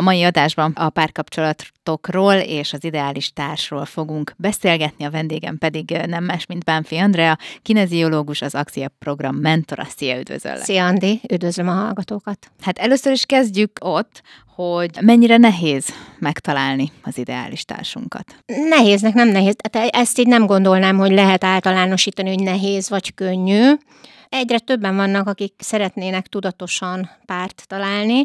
A mai adásban a párkapcsolatokról és az ideális társról fogunk beszélgetni, a vendégem pedig nem más, mint Bánfi Andrea, kineziológus, az Axia program mentora. Szia, üdvözöllek! Szia, Andi! Üdvözlöm a hallgatókat! Hát először is kezdjük ott, hogy mennyire nehéz megtalálni az ideális társunkat. Nehéznek nem nehéz. Hát ezt így nem gondolnám, hogy lehet általánosítani, hogy nehéz vagy könnyű. Egyre többen vannak, akik szeretnének tudatosan párt találni,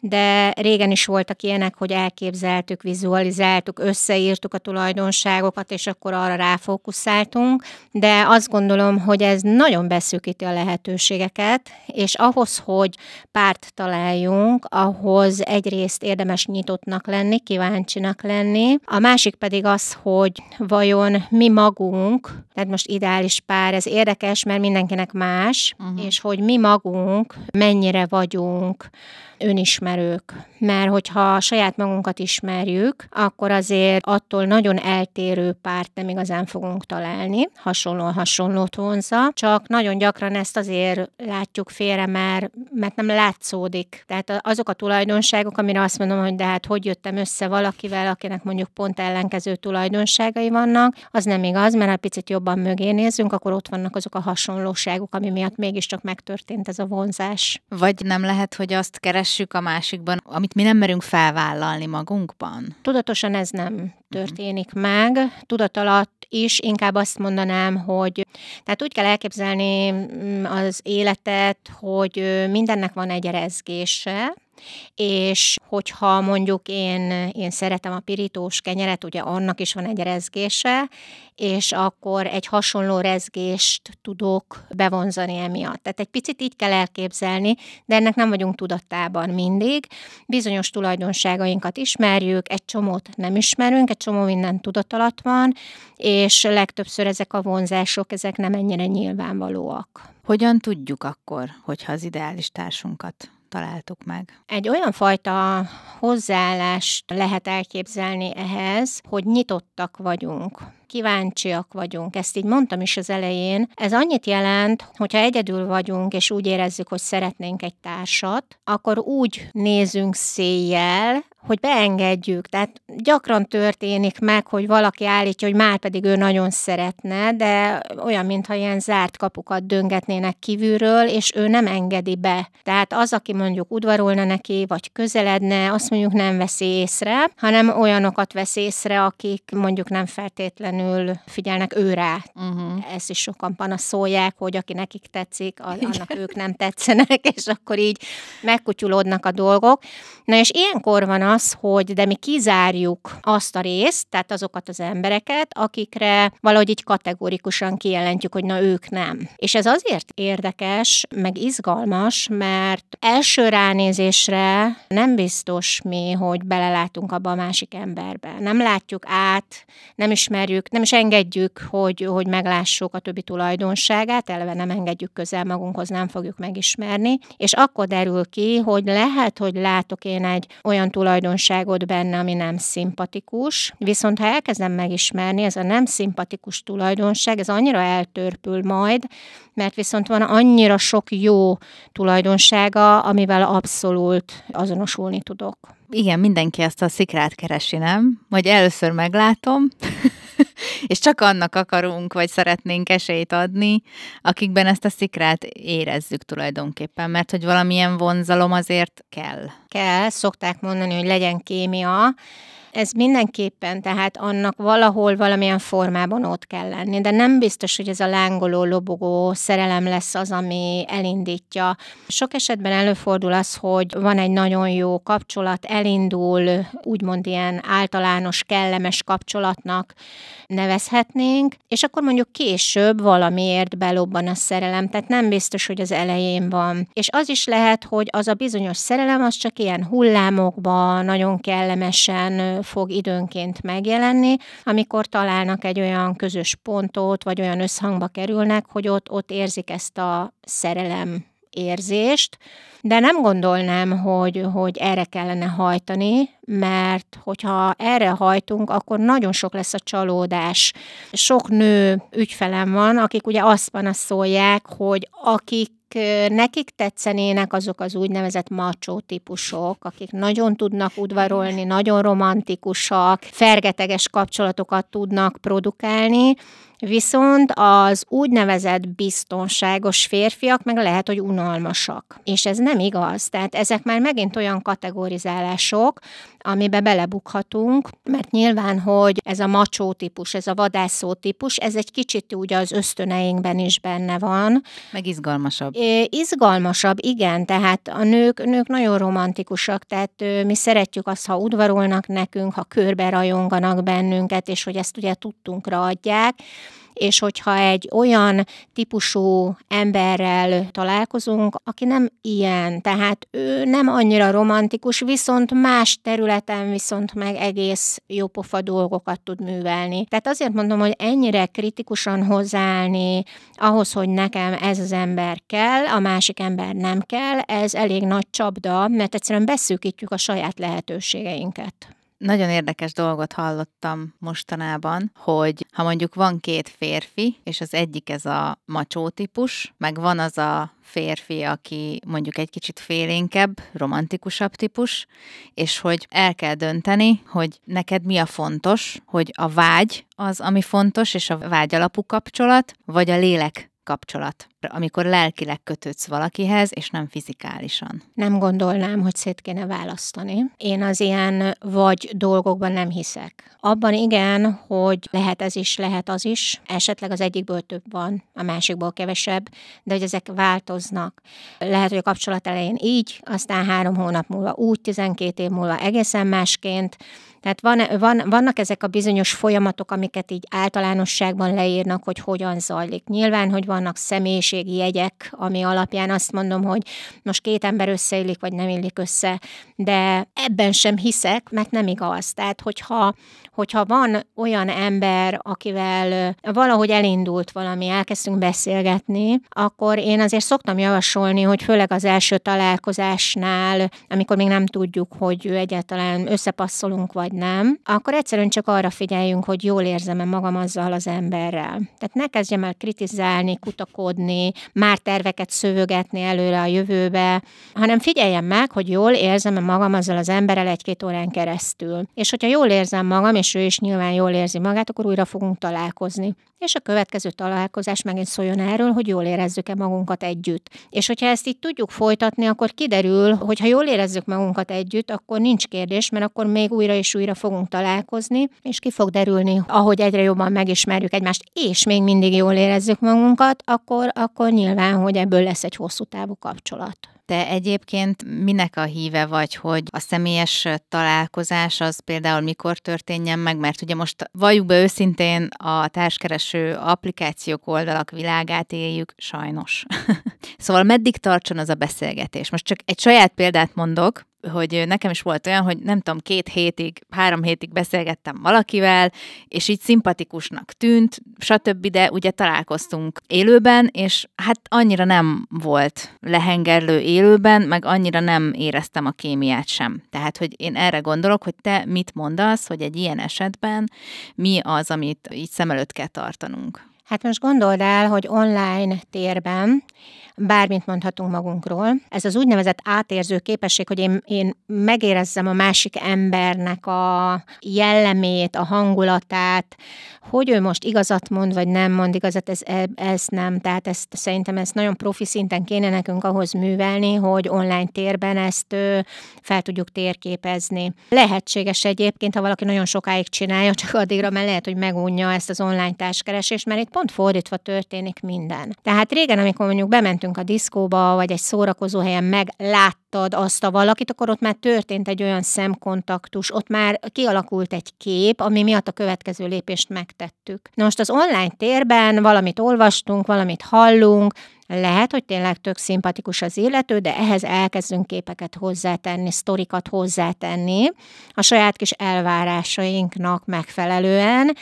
de régen is voltak ilyenek, hogy elképzeltük, vizualizáltuk, összeírtuk a tulajdonságokat, és akkor arra ráfókuszáltunk, de azt gondolom, hogy ez nagyon beszűkíti a lehetőségeket, és ahhoz, hogy párt találjunk, ahhoz egyrészt érdemes nyitottnak lenni, kíváncsinak lenni, a másik pedig az, hogy vajon mi magunk, tehát most ideális pár, ez érdekes, mert mindenkinek más, uh-huh. és hogy mi magunk mennyire vagyunk önismerők. Mert hogyha saját magunkat ismerjük, akkor azért attól nagyon eltérő párt nem igazán fogunk találni, hasonló hasonlót vonza, csak nagyon gyakran ezt azért látjuk félre, mert, mert nem látszódik. Tehát azok a tulajdonságok, amire azt mondom, hogy de hát hogy jöttem össze valakivel, akinek mondjuk pont ellenkező tulajdonságai vannak, az nem igaz, mert ha picit jobban mögé nézzünk, akkor ott vannak azok a hasonlóságok, ami miatt mégiscsak megtörtént ez a vonzás. Vagy nem lehet, hogy azt keres keressük a másikban, amit mi nem merünk felvállalni magunkban? Tudatosan ez nem történik uh-huh. meg. Tudat alatt is inkább azt mondanám, hogy tehát úgy kell elképzelni mm, az életet, hogy mindennek van egy rezgése, és hogyha mondjuk én, én szeretem a pirítós kenyeret, ugye annak is van egy rezgése, és akkor egy hasonló rezgést tudok bevonzani emiatt. Tehát egy picit így kell elképzelni, de ennek nem vagyunk tudatában mindig. Bizonyos tulajdonságainkat ismerjük, egy csomót nem ismerünk, egy csomó minden tudat alatt van, és legtöbbször ezek a vonzások, ezek nem ennyire nyilvánvalóak. Hogyan tudjuk akkor, hogyha az ideális társunkat találtuk meg? Egy olyan fajta hozzáállást lehet elképzelni ehhez, hogy nyitottak vagyunk kíváncsiak vagyunk. Ezt így mondtam is az elején. Ez annyit jelent, hogyha egyedül vagyunk, és úgy érezzük, hogy szeretnénk egy társat, akkor úgy nézünk széjjel, hogy beengedjük. Tehát gyakran történik meg, hogy valaki állítja, hogy már pedig ő nagyon szeretne, de olyan, mintha ilyen zárt kapukat döngetnének kívülről, és ő nem engedi be. Tehát az, aki mondjuk udvarolna neki, vagy közeledne, azt mondjuk nem veszi észre, hanem olyanokat vesz észre, akik mondjuk nem feltétlenül figyelnek ő rá. Uh-huh. Ezt is sokan panaszolják, hogy aki nekik tetszik, annak ők nem tetszenek, és akkor így megkutyulódnak a dolgok. Na és ilyenkor van az, hogy de mi kizárjuk azt a részt, tehát azokat az embereket, akikre valahogy így kategorikusan kijelentjük, hogy na ők nem. És ez azért érdekes, meg izgalmas, mert első ránézésre nem biztos mi, hogy belelátunk abba a másik emberbe. Nem látjuk át, nem ismerjük, nem is engedjük, hogy, hogy meglássuk a többi tulajdonságát, eleve nem engedjük közel magunkhoz, nem fogjuk megismerni, és akkor derül ki, hogy lehet, hogy látok én egy olyan tulajdonságot, benne, ami nem szimpatikus, viszont ha elkezdem megismerni, ez a nem szimpatikus tulajdonság, ez annyira eltörpül majd, mert viszont van annyira sok jó tulajdonsága, amivel abszolút azonosulni tudok. Igen, mindenki ezt a szikrát keresi, nem? Vagy először meglátom, és csak annak akarunk, vagy szeretnénk esélyt adni, akikben ezt a szikrát érezzük tulajdonképpen, mert hogy valamilyen vonzalom azért kell. Kell, szokták mondani, hogy legyen kémia, ez mindenképpen, tehát annak valahol valamilyen formában ott kell lenni, de nem biztos, hogy ez a lángoló, lobogó szerelem lesz az, ami elindítja. Sok esetben előfordul az, hogy van egy nagyon jó kapcsolat, elindul, úgymond ilyen általános, kellemes kapcsolatnak nevezhetnénk, és akkor mondjuk később valamiért belobban a szerelem, tehát nem biztos, hogy az elején van. És az is lehet, hogy az a bizonyos szerelem, az csak ilyen hullámokban, nagyon kellemesen fog időnként megjelenni, amikor találnak egy olyan közös pontot, vagy olyan összhangba kerülnek, hogy ott, ott érzik ezt a szerelem érzést, de nem gondolnám, hogy, hogy erre kellene hajtani, mert hogyha erre hajtunk, akkor nagyon sok lesz a csalódás. Sok nő ügyfelem van, akik ugye azt panaszolják, hogy akik nekik tetszenének, azok az úgynevezett macsó típusok, akik nagyon tudnak udvarolni, nagyon romantikusak, fergeteges kapcsolatokat tudnak produkálni, Viszont az úgynevezett biztonságos férfiak meg lehet, hogy unalmasak. És ez nem igaz. Tehát ezek már megint olyan kategorizálások, amibe belebukhatunk, mert nyilván, hogy ez a macsó típus, ez a vadászó típus, ez egy kicsit úgy az ösztöneinkben is benne van. Meg izgalmasabb. É, izgalmasabb, igen, tehát a nők, nők nagyon romantikusak, tehát mi szeretjük azt, ha udvarolnak nekünk, ha körbe rajonganak bennünket, és hogy ezt ugye tudtunkra adják, és hogyha egy olyan típusú emberrel találkozunk, aki nem ilyen, tehát ő nem annyira romantikus, viszont más területen viszont meg egész jópofa dolgokat tud művelni. Tehát azért mondom, hogy ennyire kritikusan hozzáállni ahhoz, hogy nekem ez az ember kell, a másik ember nem kell, ez elég nagy csapda, mert egyszerűen beszűkítjük a saját lehetőségeinket. Nagyon érdekes dolgot hallottam mostanában, hogy ha mondjuk van két férfi, és az egyik ez a macsó típus, meg van az a férfi, aki mondjuk egy kicsit félénkebb, romantikusabb típus, és hogy el kell dönteni, hogy neked mi a fontos, hogy a vágy az, ami fontos, és a vágy alapú kapcsolat, vagy a lélek kapcsolat, amikor lelkileg kötődsz valakihez, és nem fizikálisan. Nem gondolnám, hogy szét kéne választani. Én az ilyen vagy dolgokban nem hiszek. Abban igen, hogy lehet ez is, lehet az is, esetleg az egyikből több van, a másikból kevesebb, de hogy ezek változnak. Lehet, hogy a kapcsolat elején így, aztán három hónap múlva úgy, 12 év múlva egészen másként, tehát van, van, vannak ezek a bizonyos folyamatok, amiket így általánosságban leírnak, hogy hogyan zajlik. Nyilván, hogy vannak személyiségi jegyek, ami alapján azt mondom, hogy most két ember összeillik, vagy nem illik össze, de ebben sem hiszek, mert nem igaz. Tehát, hogyha, hogyha van olyan ember, akivel valahogy elindult valami, elkezdtünk beszélgetni, akkor én azért szoktam javasolni, hogy főleg az első találkozásnál, amikor még nem tudjuk, hogy ő egyáltalán összepasszolunk, vagy nem, akkor egyszerűen csak arra figyeljünk, hogy jól érzem-e magam azzal az emberrel. Tehát ne kezdjem el kritizálni, kutakodni, már terveket szövögetni előre a jövőbe, hanem figyeljem meg, hogy jól érzem-e magam azzal az emberrel egy-két órán keresztül. És hogyha jól érzem magam, és ő is nyilván jól érzi magát, akkor újra fogunk találkozni és a következő találkozás megint szóljon erről, hogy jól érezzük-e magunkat együtt. És hogyha ezt így tudjuk folytatni, akkor kiderül, hogy ha jól érezzük magunkat együtt, akkor nincs kérdés, mert akkor még újra és újra fogunk találkozni, és ki fog derülni, ahogy egyre jobban megismerjük egymást, és még mindig jól érezzük magunkat, akkor, akkor nyilván, hogy ebből lesz egy hosszú távú kapcsolat. Te egyébként minek a híve vagy, hogy a személyes találkozás az például mikor történjen meg, mert ugye most valljuk be őszintén a társkereső applikációk oldalak világát éljük, sajnos. szóval meddig tartson az a beszélgetés? Most csak egy saját példát mondok, hogy nekem is volt olyan, hogy nem tudom, két hétig, három hétig beszélgettem valakivel, és így szimpatikusnak tűnt, stb., de ugye találkoztunk élőben, és hát annyira nem volt lehengerlő élőben, meg annyira nem éreztem a kémiát sem. Tehát, hogy én erre gondolok, hogy te mit mondasz, hogy egy ilyen esetben mi az, amit így szem előtt kell tartanunk. Hát most gondold el, hogy online térben bármit mondhatunk magunkról. Ez az úgynevezett átérző képesség, hogy én, én megérezzem a másik embernek a jellemét, a hangulatát, hogy ő most igazat mond, vagy nem mond igazat, ez, ez nem. Tehát ezt szerintem ezt nagyon profi szinten kéne nekünk ahhoz művelni, hogy online térben ezt fel tudjuk térképezni. Lehetséges egyébként, ha valaki nagyon sokáig csinálja, csak addigra, mert lehet, hogy megunja ezt az online társkeresést, mert itt pont fordítva történik minden. Tehát régen, amikor mondjuk bementünk a diszkóba, vagy egy szórakozó helyen megláttad azt a valakit, akkor ott már történt egy olyan szemkontaktus, ott már kialakult egy kép, ami miatt a következő lépést megtettük. Na most az online térben valamit olvastunk, valamit hallunk, lehet, hogy tényleg tök szimpatikus az illető, de ehhez elkezdünk képeket hozzátenni, sztorikat hozzátenni a saját kis elvárásainknak megfelelően,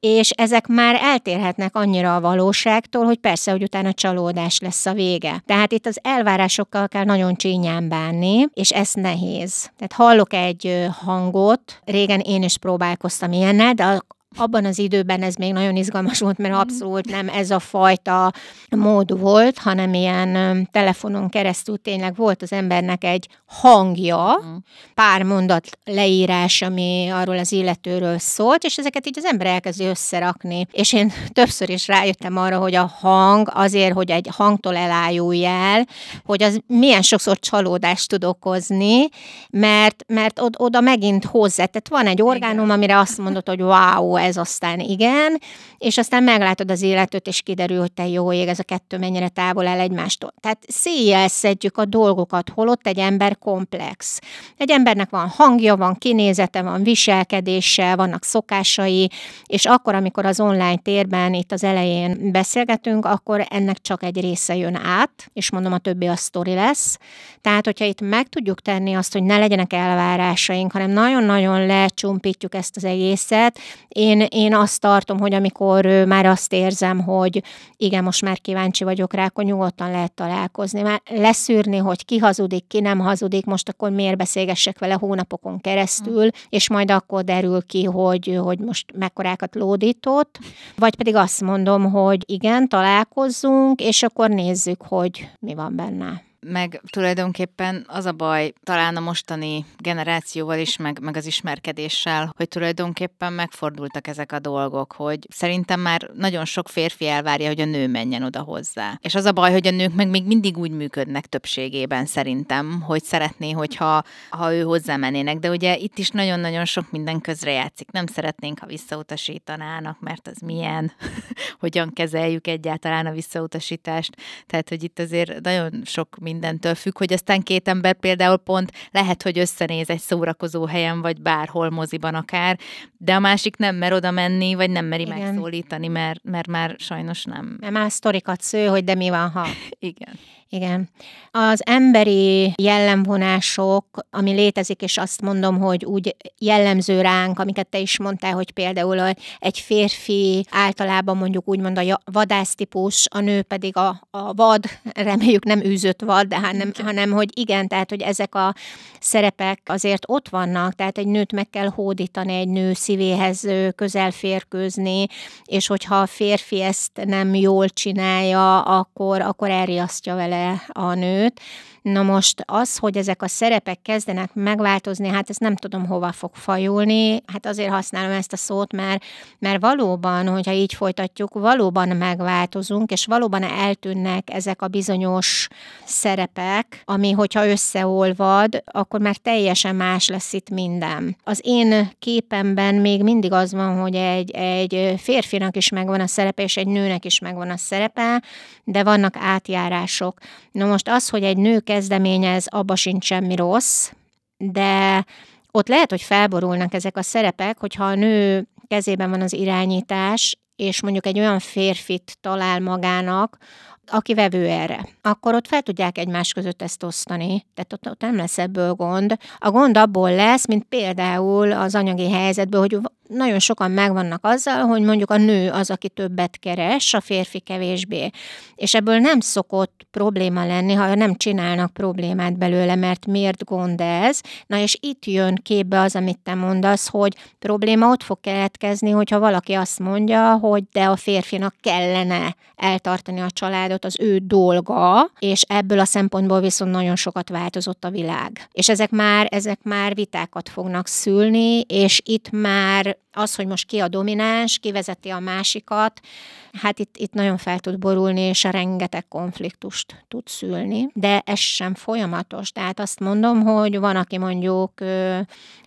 és ezek már eltérhetnek annyira a valóságtól, hogy persze, hogy utána csalódás lesz a vége. Tehát itt az elvárásokkal kell nagyon csínyán bánni, és ez nehéz. Tehát hallok egy hangot, régen én is próbálkoztam ilyennel, de abban az időben ez még nagyon izgalmas volt, mert abszolút nem ez a fajta mód volt, hanem ilyen telefonon keresztül tényleg volt az embernek egy hangja, mhm. pár mondat leírás, ami arról az illetőről szólt, és ezeket így az ember elkezdi összerakni. És én többször is rájöttem arra, hogy a hang azért, hogy egy hangtól elájulj el, hogy az milyen sokszor csalódást tud okozni, mert, mert oda megint hozzá. Tehát van egy orgánum, amire azt mondod, hogy wow, ez aztán igen, és aztán meglátod az életet, és kiderül, hogy te jó ég, ez a kettő mennyire távol el egymástól. Tehát széjjel szedjük a dolgokat, holott egy ember komplex. Egy embernek van hangja, van kinézete, van viselkedése, vannak szokásai, és akkor, amikor az online térben itt az elején beszélgetünk, akkor ennek csak egy része jön át, és mondom, a többi a sztori lesz. Tehát, hogyha itt meg tudjuk tenni azt, hogy ne legyenek elvárásaink, hanem nagyon-nagyon lecsumpítjuk ezt az egészet, én, én azt tartom, hogy amikor már azt érzem, hogy igen, most már kíváncsi vagyok rá, akkor nyugodtan lehet találkozni. Már leszűrni, hogy ki hazudik, ki nem hazudik, most akkor miért beszélgessek vele hónapokon keresztül, és majd akkor derül ki, hogy, hogy most mekkorákat lódított, vagy pedig azt mondom, hogy igen, találkozzunk, és akkor nézzük, hogy mi van benne meg tulajdonképpen az a baj, talán a mostani generációval is, meg, meg az ismerkedéssel, hogy tulajdonképpen megfordultak ezek a dolgok, hogy szerintem már nagyon sok férfi elvárja, hogy a nő menjen oda hozzá. És az a baj, hogy a nők meg még mindig úgy működnek többségében szerintem, hogy szeretné, hogyha ha ő hozzámennének, de ugye itt is nagyon-nagyon sok minden közre játszik. Nem szeretnénk, ha visszautasítanának, mert az milyen, hogyan kezeljük egyáltalán a visszautasítást. Tehát, hogy itt azért nagyon sok mindentől függ, hogy aztán két ember például pont lehet, hogy összenéz egy szórakozó helyen, vagy bárhol moziban akár, de a másik nem mer oda menni, vagy nem meri Igen. megszólítani, mert, mert már sajnos nem. Mert már sztorikat sző, hogy de mi van, ha. Igen. Igen. Az emberi jellemvonások, ami létezik, és azt mondom, hogy úgy jellemző ránk, amiket te is mondtál, hogy például egy férfi általában mondjuk úgymond a vadásztípus, a nő pedig a, a vad, reméljük nem űzött vad, de hanem, hanem hogy igen, tehát hogy ezek a szerepek azért ott vannak, tehát egy nőt meg kell hódítani, egy nő szívéhez közel férkőzni, és hogyha a férfi ezt nem jól csinálja, akkor, akkor elriasztja vele a nőt. Na most az, hogy ezek a szerepek kezdenek megváltozni, hát ezt nem tudom hova fog fajulni, hát azért használom ezt a szót, mert, mert valóban, hogyha így folytatjuk, valóban megváltozunk, és valóban eltűnnek ezek a bizonyos szerepek, ami, hogyha összeolvad, akkor már teljesen más lesz itt minden. Az én képemben még mindig az van, hogy egy, egy férfinak is megvan a szerepe, és egy nőnek is megvan a szerepe, de vannak átjárások. Na most az, hogy egy nő kezdeményez, abba sincs semmi rossz, de ott lehet, hogy felborulnak ezek a szerepek, hogyha a nő kezében van az irányítás, és mondjuk egy olyan férfit talál magának, aki vevő erre, akkor ott fel tudják egymás között ezt osztani, tehát ott, ott nem lesz ebből gond. A gond abból lesz, mint például az anyagi helyzetből, hogy nagyon sokan megvannak azzal, hogy mondjuk a nő az, aki többet keres, a férfi kevésbé. És ebből nem szokott probléma lenni, ha nem csinálnak problémát belőle, mert miért gond ez. Na és itt jön képbe az, amit te mondasz, hogy probléma ott fog keletkezni, hogyha valaki azt mondja, hogy de a férfinak kellene eltartani a családot, az ő dolga, és ebből a szempontból viszont nagyon sokat változott a világ. És ezek már, ezek már vitákat fognak szülni, és itt már az, hogy most ki a domináns, ki vezeti a másikat, hát itt, itt nagyon fel tud borulni, és a rengeteg konfliktust tud szülni, de ez sem folyamatos. Tehát azt mondom, hogy van, aki mondjuk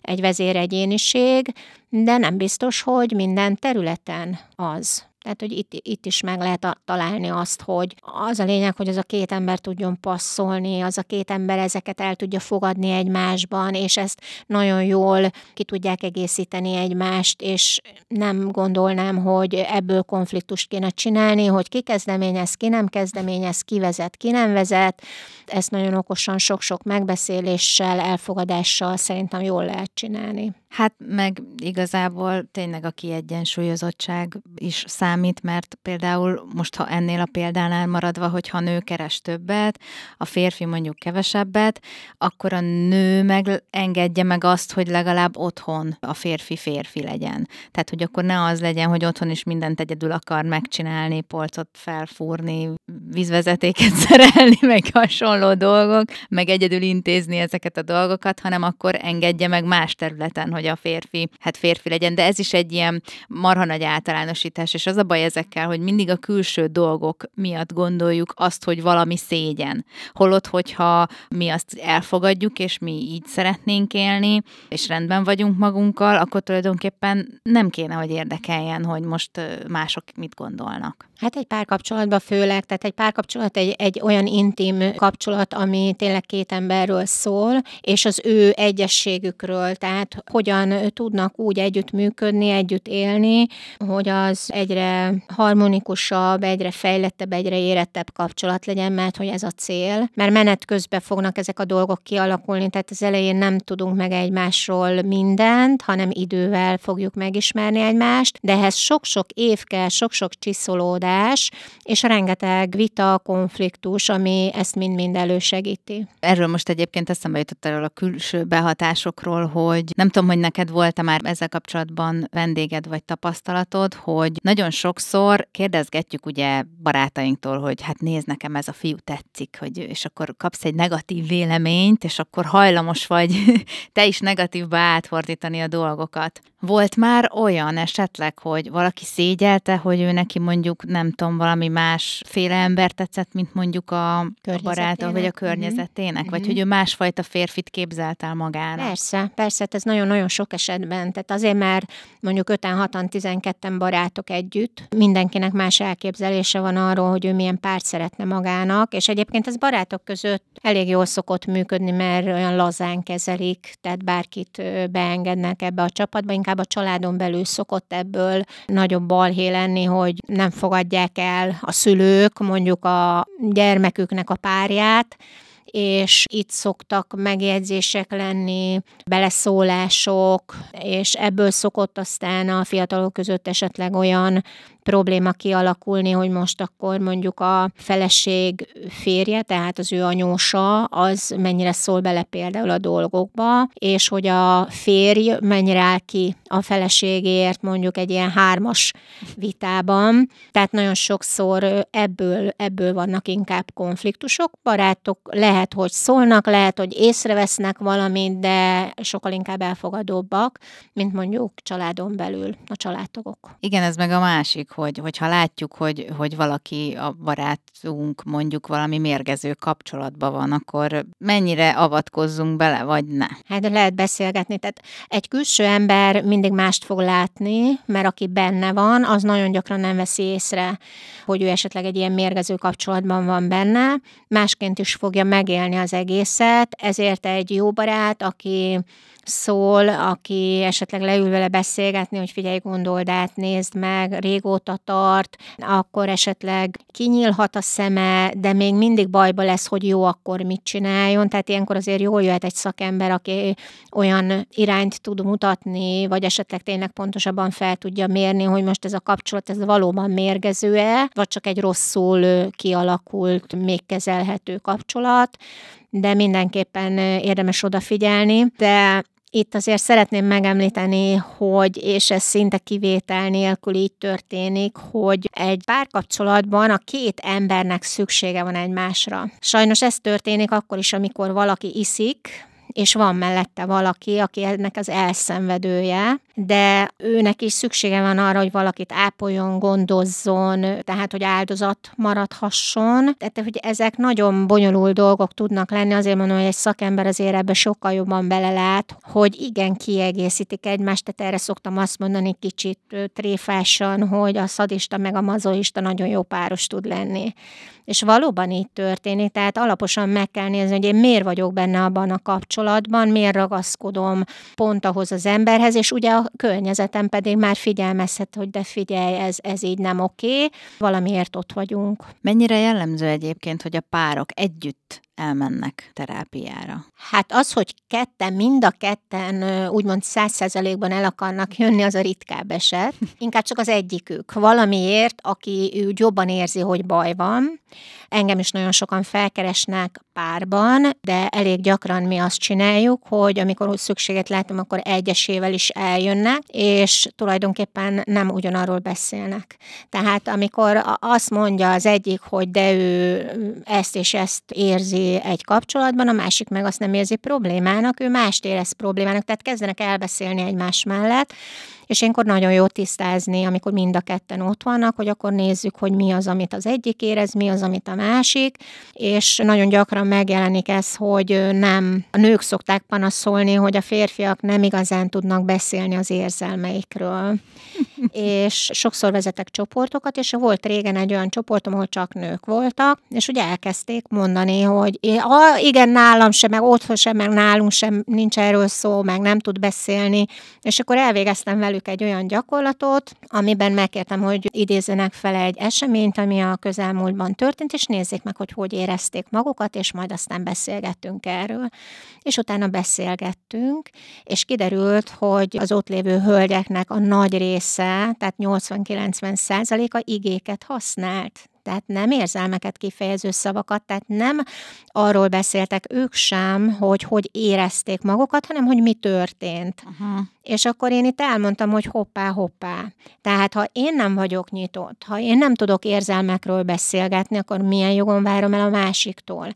egy vezéregyéniség, de nem biztos, hogy minden területen az. Tehát, hogy itt, itt is meg lehet a, találni azt, hogy az a lényeg, hogy az a két ember tudjon passzolni, az a két ember ezeket el tudja fogadni egymásban, és ezt nagyon jól ki tudják egészíteni egymást, és nem gondolnám, hogy ebből konfliktust kéne csinálni, hogy ki kezdeményez, ki nem kezdeményez, ki vezet, ki nem vezet. Ezt nagyon okosan sok-sok megbeszéléssel, elfogadással szerintem jól lehet csinálni. Hát meg igazából tényleg a kiegyensúlyozottság is szám számít, mert például most, ha ennél a példánál maradva, hogyha nő keres többet, a férfi mondjuk kevesebbet, akkor a nő meg engedje meg azt, hogy legalább otthon a férfi férfi legyen. Tehát, hogy akkor ne az legyen, hogy otthon is mindent egyedül akar megcsinálni, polcot felfúrni, vízvezetéket szerelni, meg hasonló dolgok, meg egyedül intézni ezeket a dolgokat, hanem akkor engedje meg más területen, hogy a férfi, hát férfi legyen. De ez is egy ilyen marha nagy általánosítás, és az a baj ezekkel, hogy mindig a külső dolgok miatt gondoljuk azt, hogy valami szégyen. Holott, hogyha mi azt elfogadjuk, és mi így szeretnénk élni, és rendben vagyunk magunkkal, akkor tulajdonképpen nem kéne, hogy érdekeljen, hogy most mások mit gondolnak. Hát egy párkapcsolatban főleg, tehát egy párkapcsolat egy, egy olyan intim kapcsolat, ami tényleg két emberről szól, és az ő egyességükről, tehát hogyan tudnak úgy együttműködni, együtt élni, hogy az egyre harmonikusabb, egyre fejlettebb, egyre érettebb kapcsolat legyen, mert hogy ez a cél. Mert menet közben fognak ezek a dolgok kialakulni, tehát az elején nem tudunk meg egymásról mindent, hanem idővel fogjuk megismerni egymást, de ehhez sok-sok év kell, sok-sok csiszolódás, tudás, és rengeteg vita, konfliktus, ami ezt mind-mind elősegíti. Erről most egyébként eszembe jutott erről a külső behatásokról, hogy nem tudom, hogy neked volt-e már ezzel kapcsolatban vendéged vagy tapasztalatod, hogy nagyon sokszor kérdezgetjük ugye barátainktól, hogy hát nézd nekem ez a fiú tetszik, hogy, és akkor kapsz egy negatív véleményt, és akkor hajlamos vagy te is negatívba átfordítani a dolgokat. Volt már olyan esetleg, hogy valaki szégyelte, hogy ő neki mondjuk nem tudom, valami más féle ember tetszett, mint mondjuk a, a baráta, vagy a mhm. környezetének, uh-huh. vagy mhm. hogy ő másfajta férfit képzelt el magának. Persze, persze, hát ez nagyon-nagyon sok esetben. Tehát azért már mondjuk 5-6-an, 12 barátok együtt, mindenkinek más elképzelése van arról, hogy ő milyen párt szeretne magának, és egyébként ez barátok között elég jól szokott működni, mert olyan lazán kezelik, tehát bárkit beengednek ebbe a csapatba, inkább a családon belül szokott ebből nagyobb balhé lenni, hogy nem fogadják el a szülők mondjuk a gyermeküknek a párját, és itt szoktak megjegyzések lenni, beleszólások, és ebből szokott aztán a fiatalok között esetleg olyan probléma kialakulni, hogy most akkor mondjuk a feleség férje, tehát az ő anyósa, az mennyire szól bele például a dolgokba, és hogy a férj mennyire áll ki a feleségért mondjuk egy ilyen hármas vitában. Tehát nagyon sokszor ebből, ebből vannak inkább konfliktusok. Barátok lehet, hogy szólnak, lehet, hogy észrevesznek valamit, de sokkal inkább elfogadóbbak, mint mondjuk családon belül a családtagok. Igen, ez meg a másik, hogy, hogyha látjuk, hogy, hogy valaki, a barátunk mondjuk valami mérgező kapcsolatban van, akkor mennyire avatkozzunk bele, vagy ne? Hát lehet beszélgetni. Tehát egy külső ember mindig mást fog látni, mert aki benne van, az nagyon gyakran nem veszi észre, hogy ő esetleg egy ilyen mérgező kapcsolatban van benne, másként is fogja megélni az egészet, ezért egy jó barát, aki szól, aki esetleg leül vele beszélgetni, hogy figyelj, gondold át, nézd meg, régóta tart, akkor esetleg kinyílhat a szeme, de még mindig bajba lesz, hogy jó, akkor mit csináljon. Tehát ilyenkor azért jól jöhet egy szakember, aki olyan irányt tud mutatni, vagy esetleg tényleg pontosabban fel tudja mérni, hogy most ez a kapcsolat, ez valóban mérgező-e, vagy csak egy rosszul kialakult, még kezelhető kapcsolat de mindenképpen érdemes odafigyelni. De itt azért szeretném megemlíteni, hogy, és ez szinte kivétel nélkül így történik, hogy egy párkapcsolatban a két embernek szüksége van egymásra. Sajnos ez történik akkor is, amikor valaki iszik, és van mellette valaki, aki ennek az elszenvedője, de őnek is szüksége van arra, hogy valakit ápoljon, gondozzon, tehát hogy áldozat maradhasson. Tehát, hogy ezek nagyon bonyolult dolgok tudnak lenni, azért mondom, hogy egy szakember azért ebbe sokkal jobban belelát, hogy igen, kiegészítik egymást, tehát erre szoktam azt mondani kicsit tréfásan, hogy a szadista meg a mazoista nagyon jó páros tud lenni. És valóban így történik, tehát alaposan meg kell nézni, hogy én miért vagyok benne abban a kapcsolatban, miért ragaszkodom pont ahhoz az emberhez, és ugye a környezetem pedig már figyelmezhet, hogy de figyelj, ez, ez így nem oké, valamiért ott vagyunk. Mennyire jellemző egyébként, hogy a párok együtt elmennek terápiára? Hát az, hogy ketten, mind a ketten úgymond száz százalékban el akarnak jönni, az a ritkább eset. Inkább csak az egyikük. Valamiért, aki ő jobban érzi, hogy baj van. Engem is nagyon sokan felkeresnek párban, de elég gyakran mi azt csináljuk, hogy amikor szükséget látom, akkor egyesével is eljönnek, és tulajdonképpen nem ugyanarról beszélnek. Tehát amikor azt mondja az egyik, hogy de ő ezt és ezt érzi egy kapcsolatban, a másik meg azt nem érzi problémának, ő mást érez problémának, tehát kezdenek elbeszélni egymás mellett, és ilyenkor nagyon jó tisztázni, amikor mind a ketten ott vannak, hogy akkor nézzük, hogy mi az, amit az egyik érez, mi az, amit a másik, és nagyon gyakran megjelenik ez, hogy nem, a nők szokták panaszolni, hogy a férfiak nem igazán tudnak beszélni az érzelmeikről. és sokszor vezetek csoportokat, és volt régen egy olyan csoportom, ahol csak nők voltak, és ugye elkezdték mondani, hogy igen, nálam sem, meg otthon sem, meg nálunk sem nincs erről szó, meg nem tud beszélni, és akkor elvégeztem velük velük egy olyan gyakorlatot, amiben megkértem, hogy idézzenek fel egy eseményt, ami a közelmúltban történt, és nézzék meg, hogy hogy érezték magukat, és majd aztán beszélgettünk erről. És utána beszélgettünk, és kiderült, hogy az ott lévő hölgyeknek a nagy része, tehát 80-90 százaléka igéket használt tehát nem érzelmeket kifejező szavakat, tehát nem arról beszéltek ők sem, hogy hogy érezték magukat, hanem hogy mi történt. Uh-huh. És akkor én itt elmondtam, hogy hoppá, hoppá. Tehát ha én nem vagyok nyitott, ha én nem tudok érzelmekről beszélgetni, akkor milyen jogon várom el a másiktól?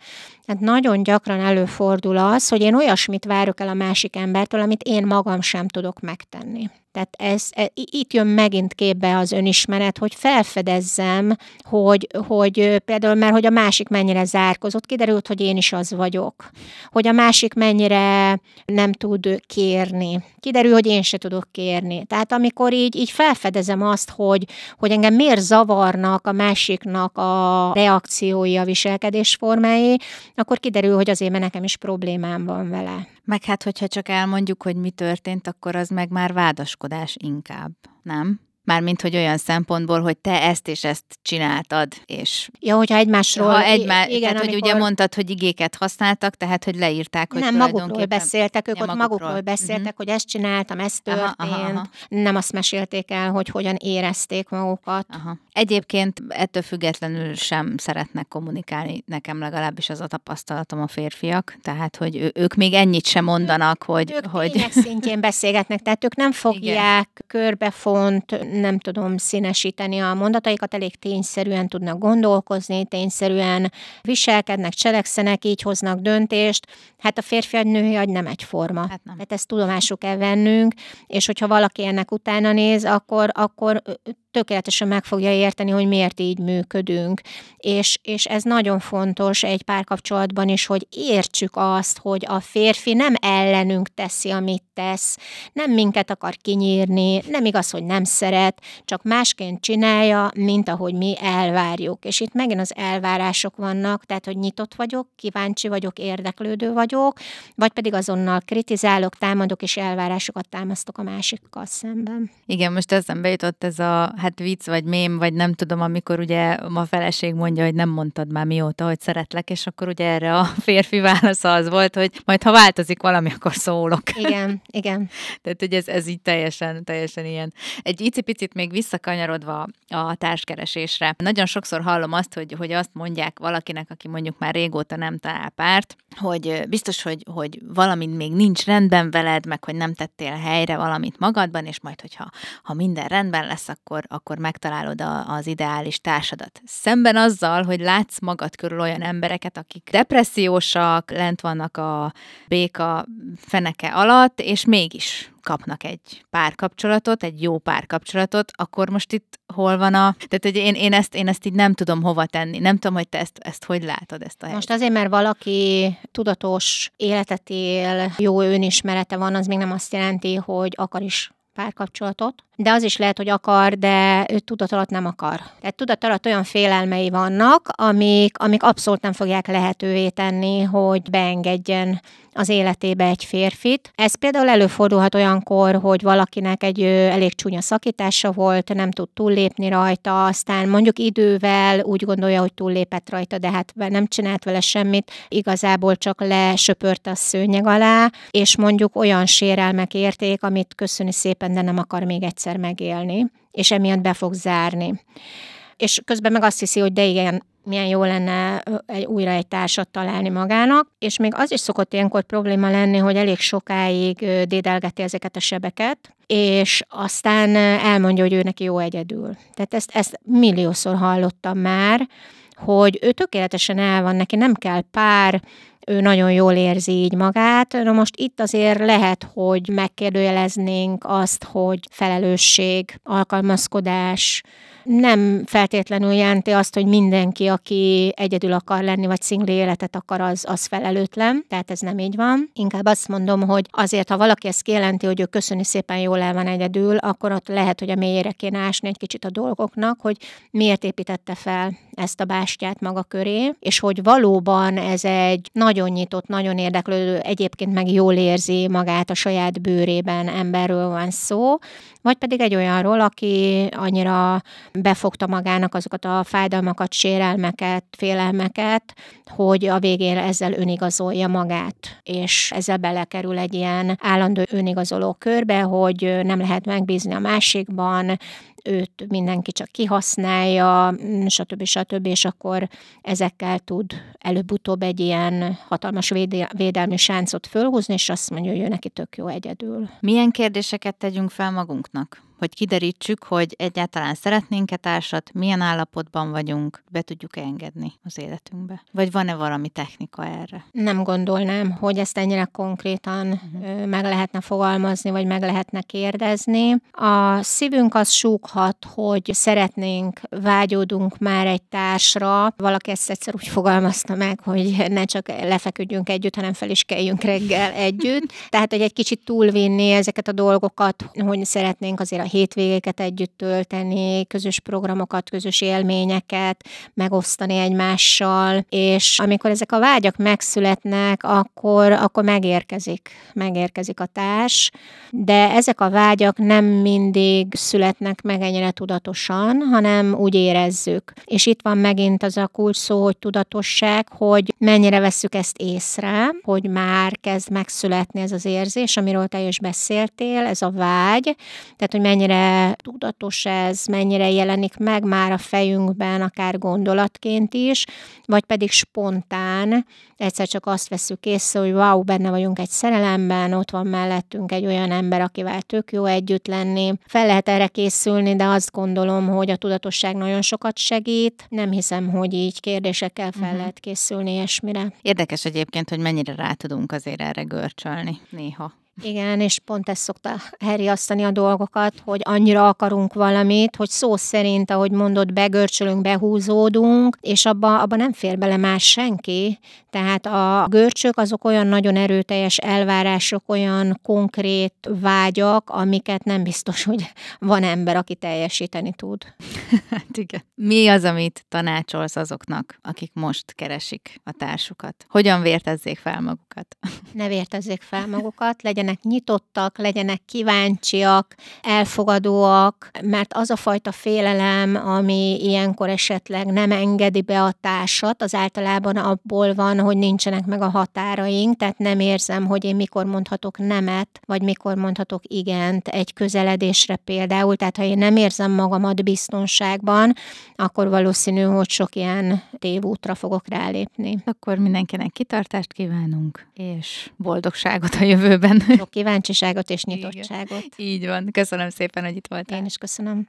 Tehát nagyon gyakran előfordul az, hogy én olyasmit várok el a másik embertől, amit én magam sem tudok megtenni. Tehát ez, e, itt jön megint képbe az önismeret, hogy felfedezzem, hogy, hogy például, mert hogy a másik mennyire zárkozott, kiderült, hogy én is az vagyok. Hogy a másik mennyire nem tud kérni. Kiderül, hogy én se tudok kérni. Tehát amikor így, így felfedezem azt, hogy, hogy engem miért zavarnak a másiknak a reakciói, a viselkedés formái, akkor kiderül, hogy azért, mert nekem is problémám van vele. Meg hát, hogyha csak elmondjuk, hogy mi történt, akkor az meg már vádaskodás inkább, nem? Mármint, hogy olyan szempontból, hogy te ezt és ezt csináltad, és... Ja, hogyha egymásról... Ha egymá... igen, tehát, amikor... hogy ugye mondtad, hogy igéket használtak, tehát, hogy leírták, hogy Nem, magukról beszéltek, ők ott magukról, magukról beszéltek, uh-huh. hogy ezt csináltam, ez történt. Aha, aha, aha. Nem azt mesélték el, hogy hogyan érezték magukat. Aha. Egyébként ettől függetlenül sem szeretnek kommunikálni, nekem legalábbis az a tapasztalatom a férfiak, tehát, hogy ők még ennyit sem mondanak, hogy... Ők hogy... szintjén beszélgetnek, tehát ők nem fogják Igen. körbefont, nem tudom színesíteni a mondataikat, elég tényszerűen tudnak gondolkozni, tényszerűen viselkednek, cselekszenek, így hoznak döntést. Hát a férfi egy női agy nem egyforma. Hát nem. Tehát ezt tudomásuk kell vennünk, és hogyha valaki ennek utána néz, akkor, akkor tökéletesen meg fogja érteni, hogy miért így működünk. És, és ez nagyon fontos egy párkapcsolatban is, hogy értsük azt, hogy a férfi nem ellenünk teszi, amit tesz, nem minket akar kinyírni, nem igaz, hogy nem szeret, csak másként csinálja, mint ahogy mi elvárjuk. És itt megint az elvárások vannak, tehát, hogy nyitott vagyok, kíváncsi vagyok, érdeklődő vagyok, vagy pedig azonnal kritizálok, támadok és elvárásokat támasztok a másikkal szemben. Igen, most eszembe jutott ez a hát vicc, vagy mém, vagy nem tudom, amikor ugye a feleség mondja, hogy nem mondtad már mióta, hogy szeretlek, és akkor ugye erre a férfi válasz az volt, hogy majd ha változik valami, akkor szólok. Igen, igen. Tehát, hogy ez, ez így teljesen, teljesen ilyen. Egy icipicit még visszakanyarodva a társkeresésre. Nagyon sokszor hallom azt, hogy, hogy azt mondják valakinek, aki mondjuk már régóta nem talál párt, hogy biztos, hogy, hogy valami még nincs rendben veled, meg hogy nem tettél helyre valamit magadban, és majd, hogyha ha minden rendben lesz, akkor, akkor megtalálod a, az ideális társadat. Szemben azzal, hogy látsz magad körül olyan embereket, akik depressziósak, lent vannak a béka feneke alatt, és mégis kapnak egy párkapcsolatot, egy jó párkapcsolatot, akkor most itt hol van a... Tehát, hogy én, én, ezt, én ezt így nem tudom hova tenni. Nem tudom, hogy te ezt, ezt hogy látod, ezt a helyet. Most azért, mert valaki tudatos életet él, jó önismerete van, az még nem azt jelenti, hogy akar is párkapcsolatot, de az is lehet, hogy akar, de ő tudat alatt nem akar. Tehát tudat alatt olyan félelmei vannak, amik, amik abszolút nem fogják lehetővé tenni, hogy beengedjen az életébe egy férfit. Ez például előfordulhat olyankor, hogy valakinek egy elég csúnya szakítása volt, nem tud túllépni rajta, aztán mondjuk idővel úgy gondolja, hogy túllépett rajta, de hát nem csinált vele semmit, igazából csak lesöpörte a szőnyeg alá, és mondjuk olyan sérelmek érték, amit köszöni szépen, de nem akar még egyszer megélni, és emiatt be fog zárni és közben meg azt hiszi, hogy de igen, milyen jó lenne egy, újra egy társat találni magának, és még az is szokott ilyenkor probléma lenni, hogy elég sokáig dédelgeti ezeket a sebeket, és aztán elmondja, hogy ő neki jó egyedül. Tehát ezt, ezt milliószor hallottam már, hogy ő tökéletesen el van, neki nem kell pár, ő nagyon jól érzi így magát. Na most itt azért lehet, hogy megkérdőjeleznénk azt, hogy felelősség, alkalmazkodás, nem feltétlenül jelenti azt, hogy mindenki, aki egyedül akar lenni, vagy szingli életet akar, az, az felelőtlen. Tehát ez nem így van. Inkább azt mondom, hogy azért, ha valaki ezt kijelenti, hogy ő köszöni szépen jól el van egyedül, akkor ott lehet, hogy a mélyére kéne ásni egy kicsit a dolgoknak, hogy miért építette fel ezt a bástyát maga köré, és hogy valóban ez egy nagyon nyitott, nagyon érdeklődő, egyébként meg jól érzi magát a saját bőrében emberről van szó, vagy pedig egy olyanról, aki annyira befogta magának azokat a fájdalmakat, sérelmeket, félelmeket, hogy a végén ezzel önigazolja magát, és ezzel belekerül egy ilyen állandó önigazoló körbe, hogy nem lehet megbízni a másikban, őt mindenki csak kihasználja, stb. stb. és akkor ezekkel tud előbb-utóbb egy ilyen hatalmas védelmi sáncot fölhúzni, és azt mondja, hogy ő neki tök jó egyedül. Milyen kérdéseket tegyünk fel magunknak? Hogy kiderítsük, hogy egyáltalán szeretnénk-e társat, milyen állapotban vagyunk, be tudjuk-e engedni az életünkbe. Vagy van-e valami technika erre? Nem gondolnám, hogy ezt ennyire konkrétan uh-huh. meg lehetne fogalmazni, vagy meg lehetne kérdezni. A szívünk az súghat, hogy szeretnénk, vágyódunk már egy társra. Valaki ezt egyszer úgy fogalmazta meg, hogy ne csak lefeküdjünk együtt, hanem fel is keljünk reggel együtt. Tehát, hogy egy kicsit túlvinni ezeket a dolgokat, hogy szeretnénk azért a hétvégéket együtt tölteni, közös programokat, közös élményeket megosztani egymással, és amikor ezek a vágyak megszületnek, akkor, akkor megérkezik, megérkezik a társ, de ezek a vágyak nem mindig születnek meg ennyire tudatosan, hanem úgy érezzük. És itt van megint az a kulcs szó, hogy tudatosság, hogy mennyire vesszük ezt észre, hogy már kezd megszületni ez az érzés, amiről te is beszéltél, ez a vágy, tehát hogy mennyire tudatos ez, mennyire jelenik meg már a fejünkben, akár gondolatként is, vagy pedig spontán, egyszer csak azt veszük észre, hogy wow, benne vagyunk egy szerelemben, ott van mellettünk egy olyan ember, akivel tök jó együtt lenni. Fel lehet erre készülni, de azt gondolom, hogy a tudatosság nagyon sokat segít. Nem hiszem, hogy így kérdésekkel fel uh-huh. lehet készülni ilyesmire. Érdekes egyébként, hogy mennyire rá tudunk azért erre görcsölni néha. Igen, és pont ezt szokta herjasztani a dolgokat, hogy annyira akarunk valamit, hogy szó szerint, ahogy mondod, begörcsölünk, behúzódunk, és abba, abba nem fér bele más senki. Tehát a görcsök azok olyan nagyon erőteljes elvárások, olyan konkrét vágyak, amiket nem biztos, hogy van ember, aki teljesíteni tud. Hát igen. Mi az, amit tanácsolsz azoknak, akik most keresik a társukat? Hogyan vértezzék fel magukat? Ne vértezzék fel magukat, legyen legyenek nyitottak, legyenek kíváncsiak, elfogadóak, mert az a fajta félelem, ami ilyenkor esetleg nem engedi be a társat, az általában abból van, hogy nincsenek meg a határaink, tehát nem érzem, hogy én mikor mondhatok nemet, vagy mikor mondhatok igent egy közeledésre például, tehát ha én nem érzem magamat biztonságban, akkor valószínű, hogy sok ilyen tévútra fogok rálépni. Akkor mindenkinek kitartást kívánunk, és boldogságot a jövőben. Kíváncsiságot és nyitottságot. Igen. Így van. Köszönöm szépen, hogy itt voltál. Én is köszönöm.